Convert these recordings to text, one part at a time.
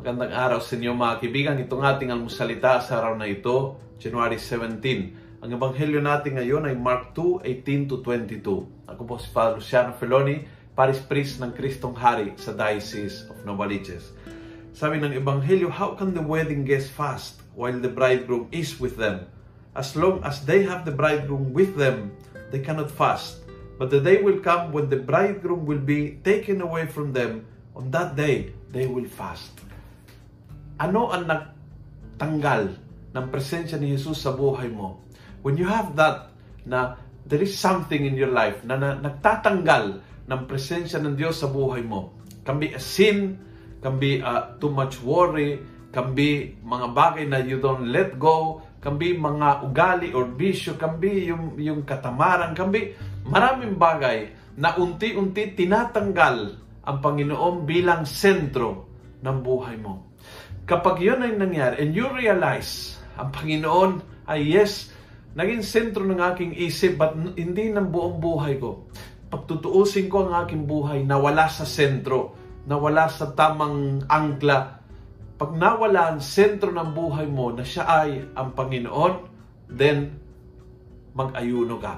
Magandang araw sa inyo mga kaibigan. Itong ating almusalita sa araw na ito, January 17. Ang ebanghelyo natin ngayon ay Mark 2, 18 to 22. Ako po si Father Luciano Feloni, Paris Priest ng Kristong Hari sa Diocese of Novaliches. Sabi ng ebanghelyo, how can the wedding guests fast while the bridegroom is with them? As long as they have the bridegroom with them, they cannot fast. But the day will come when the bridegroom will be taken away from them. On that day, they will fast. Ano ang nagtanggal ng presensya ni Jesus sa buhay mo? When you have that, na there is something in your life na, na nagtatanggal ng presensya ng Diyos sa buhay mo. Can be a sin, can be uh, too much worry, can be mga bagay na you don't let go, can be mga ugali or bisyo, can be yung, yung katamaran, can be maraming bagay na unti-unti tinatanggal ang Panginoon bilang sentro ng buhay mo. Kapag yun ay nangyari and you realize ang Panginoon ay yes, naging sentro ng aking isip but hindi ng buong buhay ko. Pagtutuusin ko ang aking buhay na wala sa sentro, na wala sa tamang angkla. Pag nawala ang sentro ng buhay mo na siya ay ang Panginoon, then mag-ayuno ka.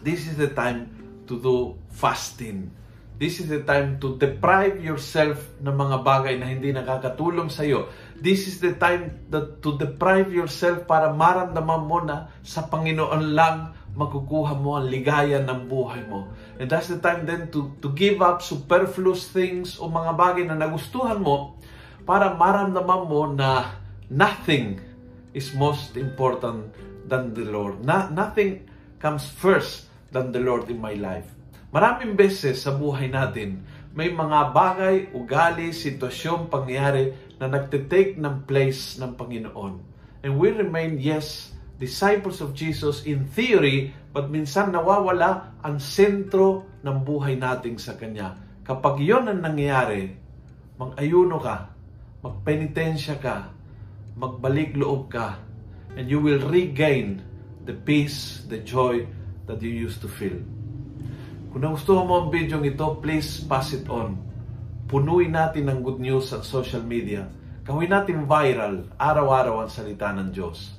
This is the time to do fasting. This is the time to deprive yourself ng mga bagay na hindi nakakatulong sa iyo. This is the time that to deprive yourself para maramdaman mo na sa Panginoon lang makukuha mo ang ligaya ng buhay mo. And that's the time then to, to give up superfluous things o mga bagay na nagustuhan mo para maramdaman mo na nothing is most important than the Lord. Na, nothing comes first than the Lord in my life. Maraming beses sa buhay natin, may mga bagay, ugali, sitwasyon, pangyayari na nagtitake ng place ng Panginoon. And we remain, yes, disciples of Jesus in theory, but minsan nawawala ang sentro ng buhay natin sa Kanya. Kapag yon ang nangyayari, mag-ayuno ka, magpenitensya ka, magbalik loob ka, and you will regain the peace, the joy that you used to feel. Kung nagustuhan mo ang video ito, please pass it on. Punuin natin ng good news sa social media. Gawin natin viral, araw-araw ang salita ng Diyos.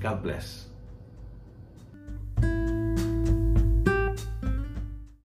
God bless.